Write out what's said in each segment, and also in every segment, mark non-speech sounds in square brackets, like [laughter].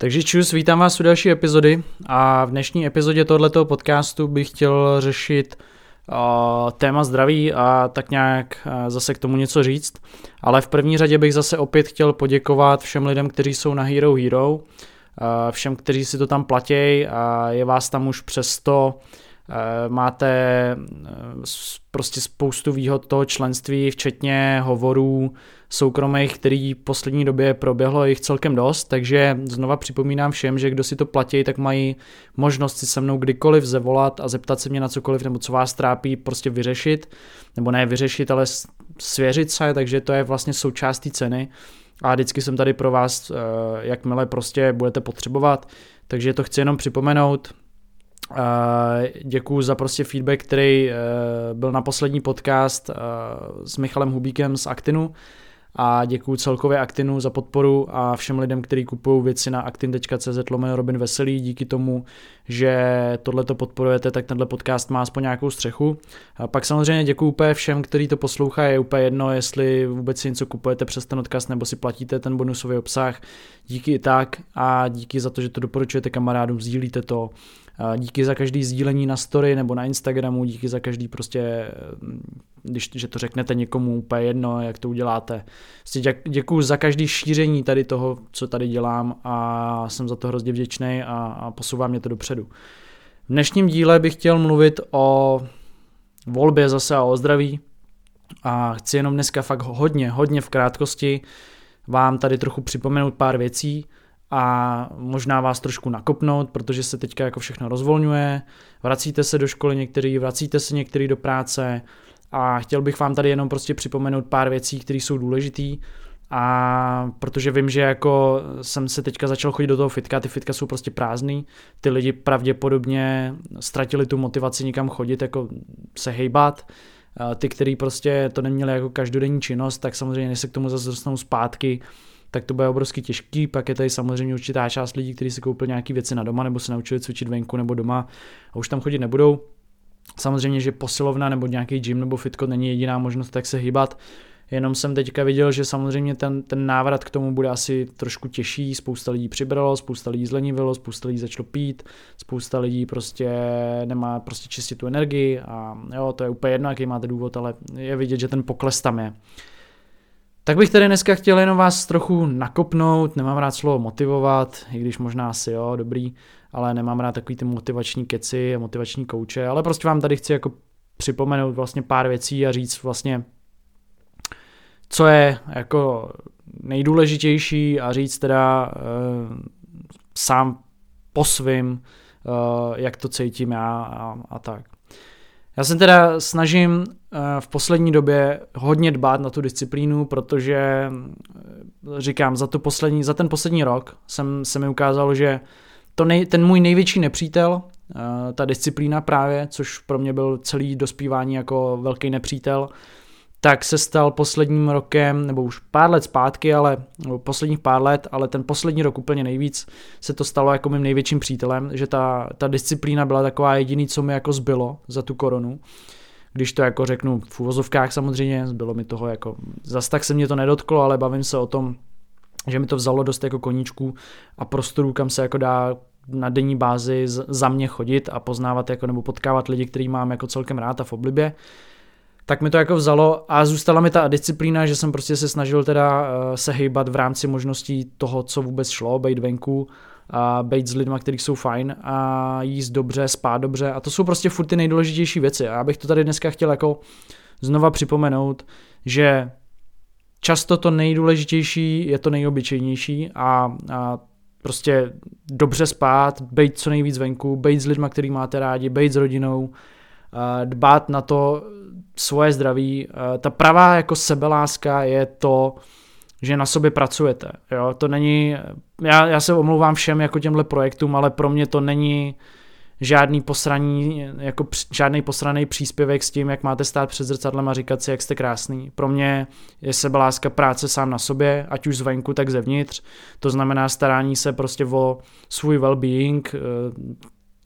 Takže čus, vítám vás u další epizody a v dnešní epizodě tohoto podcastu bych chtěl řešit uh, téma zdraví a tak nějak uh, zase k tomu něco říct. Ale v první řadě bych zase opět chtěl poděkovat všem lidem, kteří jsou na Hero Hero, uh, všem, kteří si to tam platí a je vás tam už přes 100 Eh, máte eh, prostě spoustu výhod toho členství, včetně hovorů soukromých, který v poslední době proběhlo jich celkem dost, takže znova připomínám všem, že kdo si to platí, tak mají možnost si se mnou kdykoliv zavolat a zeptat se mě na cokoliv, nebo co vás trápí, prostě vyřešit, nebo ne vyřešit, ale svěřit se, takže to je vlastně součást té ceny. A vždycky jsem tady pro vás, eh, jakmile prostě budete potřebovat, takže to chci jenom připomenout, Děkuji za prostě feedback, který eh, byl na poslední podcast eh, s Michalem Hubíkem z Actinu a děkuji celkově Actinu za podporu a všem lidem, kteří kupují věci na actin.cz lomeno Robin Veselý. Díky tomu, že tohle to podporujete, tak tenhle podcast má aspoň nějakou střechu. A pak samozřejmě děkuji úplně všem, kteří to poslouchají. Je úplně jedno, jestli vůbec si něco kupujete přes ten odkaz nebo si platíte ten bonusový obsah. Díky i tak a díky za to, že to doporučujete kamarádům, sdílíte to Díky za každý sdílení na story nebo na Instagramu, díky za každý prostě, když že to řeknete někomu úplně jedno, jak to uděláte. Prostě děkuji za každý šíření tady toho, co tady dělám a jsem za to hrozně vděčný a, a posouvá mě to dopředu. V dnešním díle bych chtěl mluvit o volbě zase a o zdraví a chci jenom dneska fakt hodně, hodně v krátkosti vám tady trochu připomenout pár věcí, a možná vás trošku nakopnout, protože se teďka jako všechno rozvolňuje, vracíte se do školy některý, vracíte se některý do práce a chtěl bych vám tady jenom prostě připomenout pár věcí, které jsou důležitý. A protože vím, že jako jsem se teďka začal chodit do toho fitka, ty fitka jsou prostě prázdný, ty lidi pravděpodobně ztratili tu motivaci nikam chodit, jako se hejbat, ty, kteří prostě to neměli jako každodenní činnost, tak samozřejmě než se k tomu zase dostanou zpátky, tak to bude obrovsky těžký. Pak je tady samozřejmě určitá část lidí, kteří si koupili nějaké věci na doma nebo se naučili cvičit venku nebo doma a už tam chodit nebudou. Samozřejmě, že posilovna nebo nějaký gym nebo fitko není jediná možnost, tak se hýbat. Jenom jsem teďka viděl, že samozřejmě ten, ten návrat k tomu bude asi trošku těžší. Spousta lidí přibralo, spousta lidí zlenivilo, spousta lidí začalo pít, spousta lidí prostě nemá prostě čistit tu energii a jo, to je úplně jedno, jaký máte důvod, ale je vidět, že ten pokles tam je. Tak bych tady dneska chtěl jenom vás trochu nakopnout, nemám rád slovo motivovat, i když možná asi jo, dobrý, ale nemám rád takový ty motivační keci a motivační kouče, ale prostě vám tady chci jako připomenout vlastně pár věcí a říct vlastně, co je jako nejdůležitější a říct teda uh, sám po svým, uh, jak to cítím já a, a tak. Já se teda snažím eh, v poslední době hodně dbát na tu disciplínu, protože eh, říkám, za, tu poslední, za ten poslední rok jsem, se mi ukázalo, že to nej, ten můj největší nepřítel, eh, ta disciplína právě, což pro mě byl celý dospívání jako velký nepřítel, tak se stal posledním rokem, nebo už pár let zpátky, ale nebo posledních pár let, ale ten poslední rok úplně nejvíc se to stalo jako mým největším přítelem, že ta, ta disciplína byla taková jediný, co mi jako zbylo za tu korunu. Když to jako řeknu v úvozovkách samozřejmě, zbylo mi toho jako, zas tak se mě to nedotklo, ale bavím se o tom, že mi to vzalo dost jako koníčku a prostoru, kam se jako dá na denní bázi za mě chodit a poznávat jako nebo potkávat lidi, který mám jako celkem rád a v oblibě tak mi to jako vzalo a zůstala mi ta disciplína, že jsem prostě se snažil teda uh, se hejbat v rámci možností toho, co vůbec šlo, být venku, a být s lidmi, kteří jsou fajn a jíst dobře, spát dobře. A to jsou prostě furt ty nejdůležitější věci. A já bych to tady dneska chtěl jako znova připomenout, že často to nejdůležitější je to nejobyčejnější a, a prostě dobře spát, být co nejvíc venku, být s lidmi, který máte rádi, být s rodinou, dbát na to svoje zdraví. Ta pravá jako sebeláska je to, že na sobě pracujete. Jo? To není, já, já se omlouvám všem jako těmhle projektům, ale pro mě to není žádný posraní, jako žádný posraný příspěvek s tím, jak máte stát před zrcadlem a říkat si, jak jste krásný. Pro mě je sebeláska práce sám na sobě, ať už zvenku, tak zevnitř. To znamená starání se prostě o svůj well-being,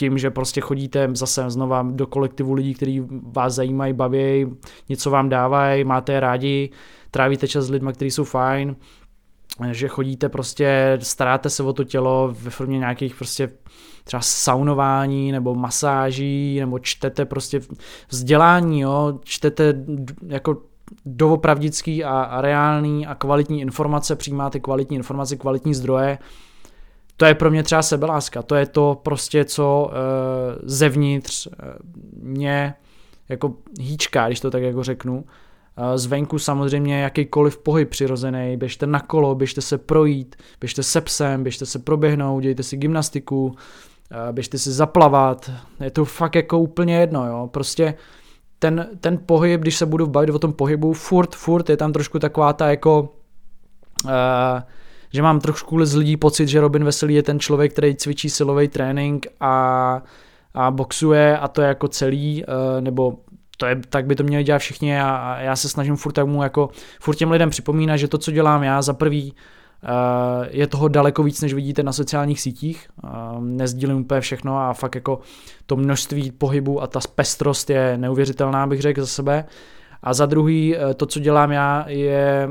tím, že prostě chodíte zase znova do kolektivu lidí, kteří vás zajímají, baví, něco vám dávají, máte je rádi, trávíte čas s lidmi, kteří jsou fajn že chodíte prostě, staráte se o to tělo ve formě nějakých prostě třeba saunování nebo masáží, nebo čtete prostě vzdělání, jo, čtete jako doopravdický a, a reální a kvalitní informace, přijímáte kvalitní informace, kvalitní zdroje, to je pro mě třeba sebeláska, to je to prostě, co e, zevnitř e, mě jako hýčká, když to tak jako řeknu, Zvenku samozřejmě jakýkoliv pohyb přirozený, běžte na kolo, běžte se projít, běžte se psem, běžte se proběhnout, dějte si gymnastiku, běžte si zaplavat, je to fakt jako úplně jedno, jo, prostě ten, ten pohyb, když se budu bavit o tom pohybu, furt, furt je tam trošku taková ta jako, uh, že mám trošku z lidí pocit, že Robin Veselý je ten člověk, který cvičí silový trénink a, a boxuje a to je jako celý, uh, nebo to je, tak by to měli dělat všichni a, já se snažím furt mu jako, furt těm lidem připomínat, že to, co dělám já, za prvý uh, je toho daleko víc, než vidíte na sociálních sítích. Uh, nezdílím úplně všechno a fakt jako to množství pohybu a ta pestrost je neuvěřitelná, bych řekl za sebe. A za druhý, uh, to, co dělám já, je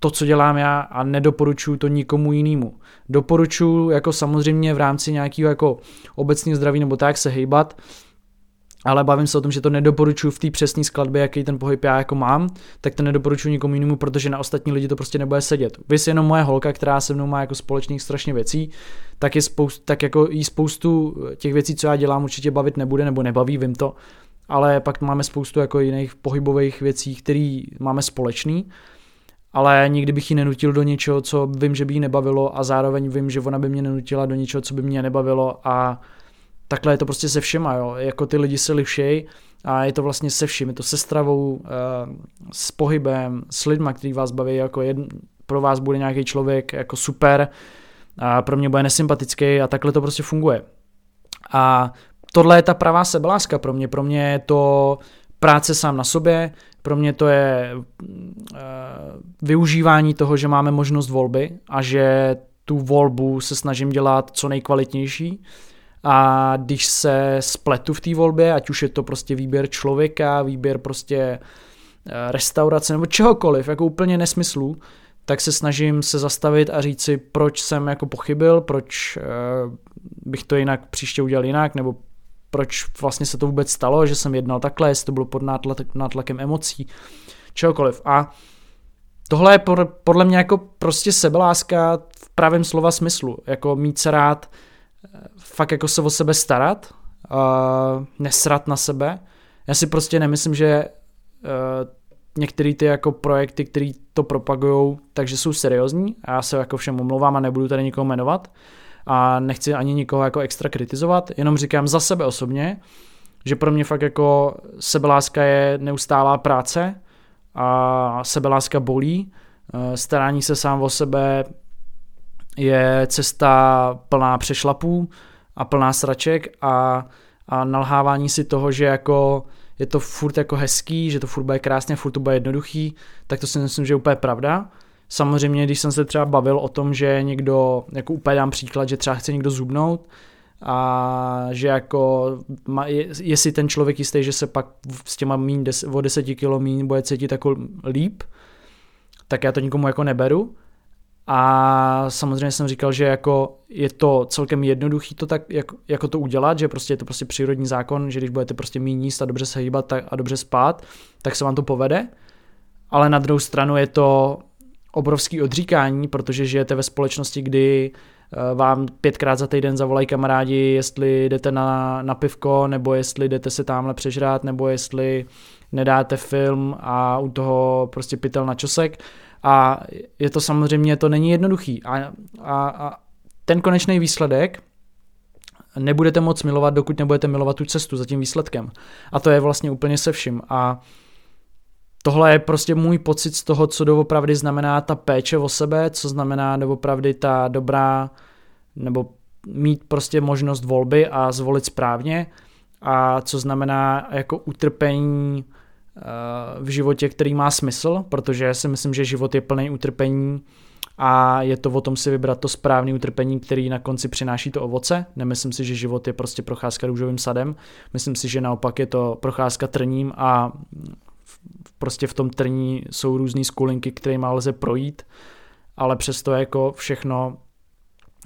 to, co dělám já a nedoporučuju to nikomu jinému. Doporučuji jako samozřejmě v rámci nějakého jako obecného zdraví nebo tak se hejbat, ale bavím se o tom, že to nedoporučuji v té přesné skladbě, jaký ten pohyb já jako mám, tak to nedoporučuji nikomu jinému, protože na ostatní lidi to prostě nebude sedět. Vy jenom moje holka, která se mnou má jako společných strašně věcí, tak, je spoust, tak jako jí spoustu těch věcí, co já dělám, určitě bavit nebude nebo nebaví, vím to, ale pak máme spoustu jako jiných pohybových věcí, které máme společný, ale nikdy bych ji nenutil do něčeho, co vím, že by jí nebavilo a zároveň vím, že ona by mě nenutila do něčeho, co by mě nebavilo a takhle je to prostě se všema, jo. Jako ty lidi se lišej a je to vlastně se vším. Je to se stravou, eh, s pohybem, s lidma, který vás baví, jako jedn, pro vás bude nějaký člověk jako super, a pro mě bude nesympatický a takhle to prostě funguje. A tohle je ta pravá sebeláska pro mě. Pro mě je to práce sám na sobě, pro mě to je uh, využívání toho, že máme možnost volby a že tu volbu se snažím dělat co nejkvalitnější. A když se spletu v té volbě, ať už je to prostě výběr člověka, výběr prostě eh, restaurace nebo čehokoliv, jako úplně nesmyslů, tak se snažím se zastavit a říct si, proč jsem jako pochybil, proč uh, bych to jinak příště udělal jinak, nebo proč vlastně se to vůbec stalo, že jsem jednal takhle, jestli to bylo pod nátlak, nátlakem emocí, čehokoliv. A tohle je podle mě jako prostě sebeláska v pravém slova smyslu, jako mít se rád, fakt jako se o sebe starat, uh, nesrat na sebe. Já si prostě nemyslím, že uh, některé ty jako projekty, které to propagují, takže jsou seriózní a já se jako všem omlouvám a nebudu tady nikoho jmenovat a nechci ani nikoho jako extra kritizovat, jenom říkám za sebe osobně, že pro mě fakt jako sebeláska je neustálá práce a sebeláska bolí, starání se sám o sebe je cesta plná přešlapů a plná sraček a, a nalhávání si toho, že jako je to furt jako hezký, že to furt bude krásně, furt to bude jednoduchý, tak to si myslím, že je úplně pravda. Samozřejmě, když jsem se třeba bavil o tom, že někdo, jako úplně dám příklad, že třeba chce někdo zubnout, a že jako je, je ten člověk jistý, že se pak s těma míň des, o 10 kilo míň bude cítit jako líp, tak já to nikomu jako neberu, a samozřejmě jsem říkal, že jako je to celkem jednoduchý to tak, jako, jako to udělat, že prostě je to prostě přírodní zákon, že když budete prostě méně jíst a dobře se hýbat a dobře spát, tak se vám to povede. Ale na druhou stranu je to obrovský odříkání, protože žijete ve společnosti, kdy eh, vám pětkrát za týden zavolají kamarádi, jestli jdete na, na pivko, nebo jestli jdete se tamhle přežrát, nebo jestli nedáte film a u toho prostě pytel na čosek a je to samozřejmě, to není jednoduchý. A, a, a ten konečný výsledek nebudete moc milovat, dokud nebudete milovat tu cestu za tím výsledkem. A to je vlastně úplně se vším. A tohle je prostě můj pocit z toho, co doopravdy znamená ta péče o sebe, co znamená doopravdy ta dobrá, nebo mít prostě možnost volby a zvolit správně a co znamená jako utrpení v životě, který má smysl, protože si myslím, že život je plný utrpení a je to o tom si vybrat to správné utrpení, který na konci přináší to ovoce. Nemyslím si, že život je prostě procházka růžovým sadem. Myslím si, že naopak je to procházka trním a prostě v tom trní jsou různé skulinky, které má lze projít ale přesto jako všechno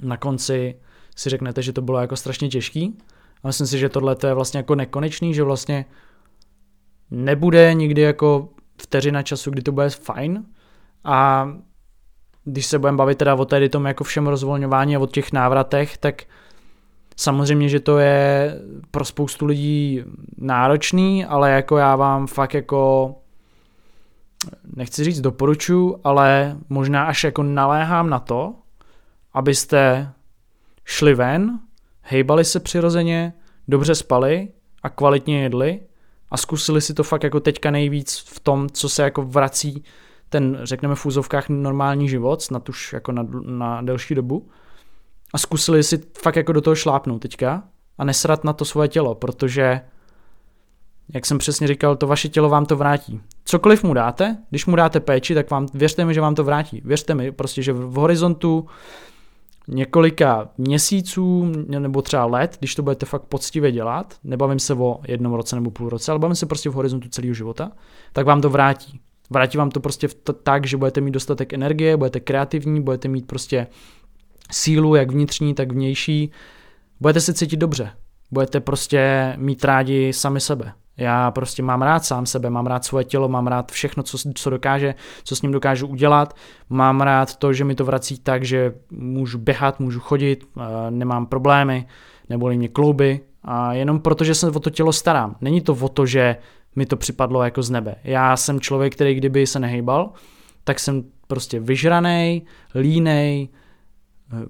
na konci si řeknete, že to bylo jako strašně těžký. A myslím si, že tohle je vlastně jako nekonečný, že vlastně nebude nikdy jako vteřina času, kdy to bude fajn a když se budeme bavit teda o tady tom jako všem rozvolňování a o těch návratech, tak samozřejmě, že to je pro spoustu lidí náročný, ale jako já vám fakt jako nechci říct doporučuji, ale možná až jako naléhám na to, abyste šli ven, hejbali se přirozeně, dobře spali a kvalitně jedli a zkusili si to fakt jako teďka nejvíc v tom, co se jako vrací ten, řekneme v úzovkách, normální život, snad už jako na, na delší dobu a zkusili si fakt jako do toho šlápnout teďka a nesrat na to svoje tělo, protože jak jsem přesně říkal, to vaše tělo vám to vrátí. Cokoliv mu dáte, když mu dáte péči, tak vám, věřte mi, že vám to vrátí. Věřte mi prostě, že v horizontu několika měsíců nebo třeba let, když to budete fakt poctivě dělat, nebavím se o jednom roce nebo půl roce, ale bavím se prostě v horizontu celého života, tak vám to vrátí. Vrátí vám to prostě to tak, že budete mít dostatek energie, budete kreativní, budete mít prostě sílu, jak vnitřní, tak vnější. Budete se cítit dobře. Budete prostě mít rádi sami sebe. Já prostě mám rád sám sebe, mám rád svoje tělo, mám rád všechno, co, co dokáže, co s ním dokážu udělat. Mám rád to, že mi to vrací tak, že můžu běhat, můžu chodit, nemám problémy, neboli mě klouby. A jenom proto, že se o to tělo starám. Není to o to, že mi to připadlo jako z nebe. Já jsem člověk, který kdyby se nehejbal, tak jsem prostě vyžranej, línej,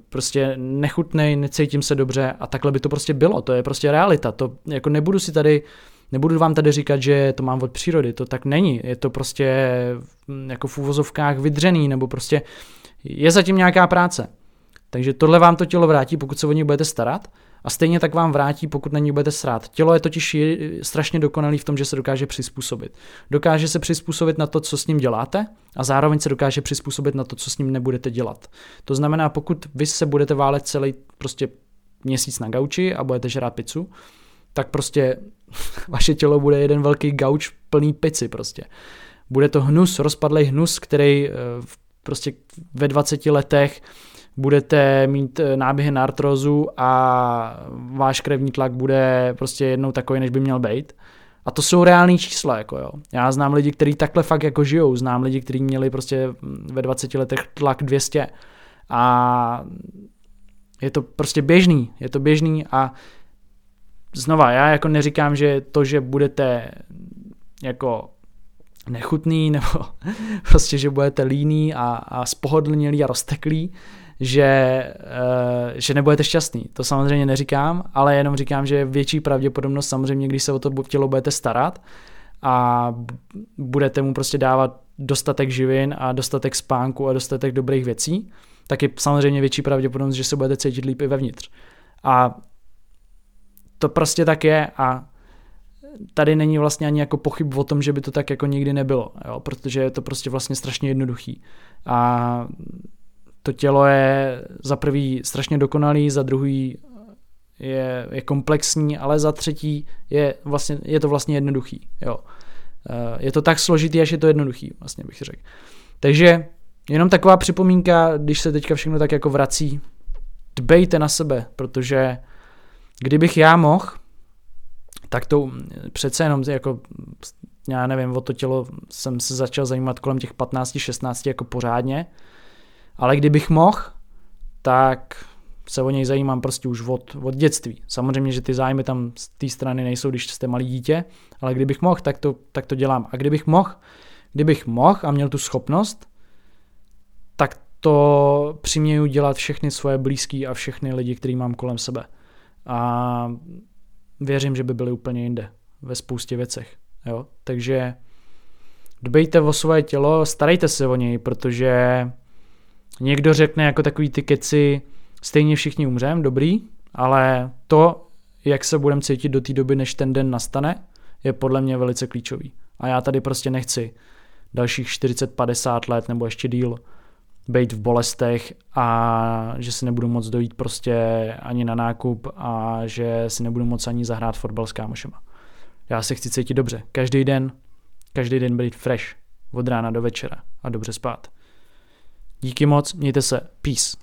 prostě nechutnej, necítím se dobře a takhle by to prostě bylo. To je prostě realita. To jako nebudu si tady Nebudu vám tady říkat, že to mám od přírody, to tak není. Je to prostě hm, jako v úvozovkách vydřený, nebo prostě je zatím nějaká práce. Takže tohle vám to tělo vrátí, pokud se o něj budete starat, a stejně tak vám vrátí, pokud na ní budete srát. Tělo je totiž strašně dokonalý v tom, že se dokáže přizpůsobit. Dokáže se přizpůsobit na to, co s ním děláte a zároveň se dokáže přizpůsobit na to, co s ním nebudete dělat. To znamená, pokud vy se budete válet celý prostě měsíc na gauči a budete žrát pizzu, tak prostě [laughs] vaše tělo bude jeden velký gauč plný pici prostě. Bude to hnus, rozpadlý hnus, který eh, prostě ve 20 letech budete mít eh, náběhy na artrozu a váš krevní tlak bude prostě jednou takový, než by měl být. A to jsou reální čísla, jako jo. Já znám lidi, kteří takhle fakt jako žijou, znám lidi, kteří měli prostě ve 20 letech tlak 200 a je to prostě běžný, je to běžný a znova, já jako neříkám, že to, že budete jako nechutný, nebo [laughs] prostě, že budete líný a, a spohodlnělý a rozteklý, že, uh, že nebudete šťastný. To samozřejmě neříkám, ale jenom říkám, že je větší pravděpodobnost samozřejmě, když se o to tělo budete starat a budete mu prostě dávat dostatek živin a dostatek spánku a dostatek dobrých věcí, tak je samozřejmě větší pravděpodobnost, že se budete cítit líp i vevnitř. A to prostě tak je a tady není vlastně ani jako pochyb o tom, že by to tak jako nikdy nebylo, jo? protože je to prostě vlastně strašně jednoduchý. A to tělo je za prvý strašně dokonalý, za druhý je, je komplexní, ale za třetí je, vlastně, je to vlastně jednoduchý. Jo. Je to tak složitý, až je to jednoduchý, vlastně bych řekl. Takže jenom taková připomínka, když se teďka všechno tak jako vrací, dbejte na sebe, protože kdybych já mohl, tak to přece jenom jako, já nevím, o to tělo jsem se začal zajímat kolem těch 15-16 jako pořádně, ale kdybych mohl, tak se o něj zajímám prostě už od, od dětství. Samozřejmě, že ty zájmy tam z té strany nejsou, když jste malý dítě, ale kdybych mohl, tak to, tak to dělám. A kdybych mohl, kdybych mohl a měl tu schopnost, tak to přiměju dělat všechny svoje blízký a všechny lidi, který mám kolem sebe a věřím, že by byli úplně jinde ve spoustě věcech. Jo? Takže dbejte o svoje tělo, starejte se o něj, protože někdo řekne jako takový ty keci, stejně všichni umřem, dobrý, ale to, jak se budeme cítit do té doby, než ten den nastane, je podle mě velice klíčový. A já tady prostě nechci dalších 40-50 let nebo ještě díl být v bolestech a že si nebudu moc dojít prostě ani na nákup a že si nebudu moc ani zahrát fotbal s kámošema. Já se chci cítit dobře. Každý den, každý den být fresh. Od rána do večera a dobře spát. Díky moc, mějte se, peace.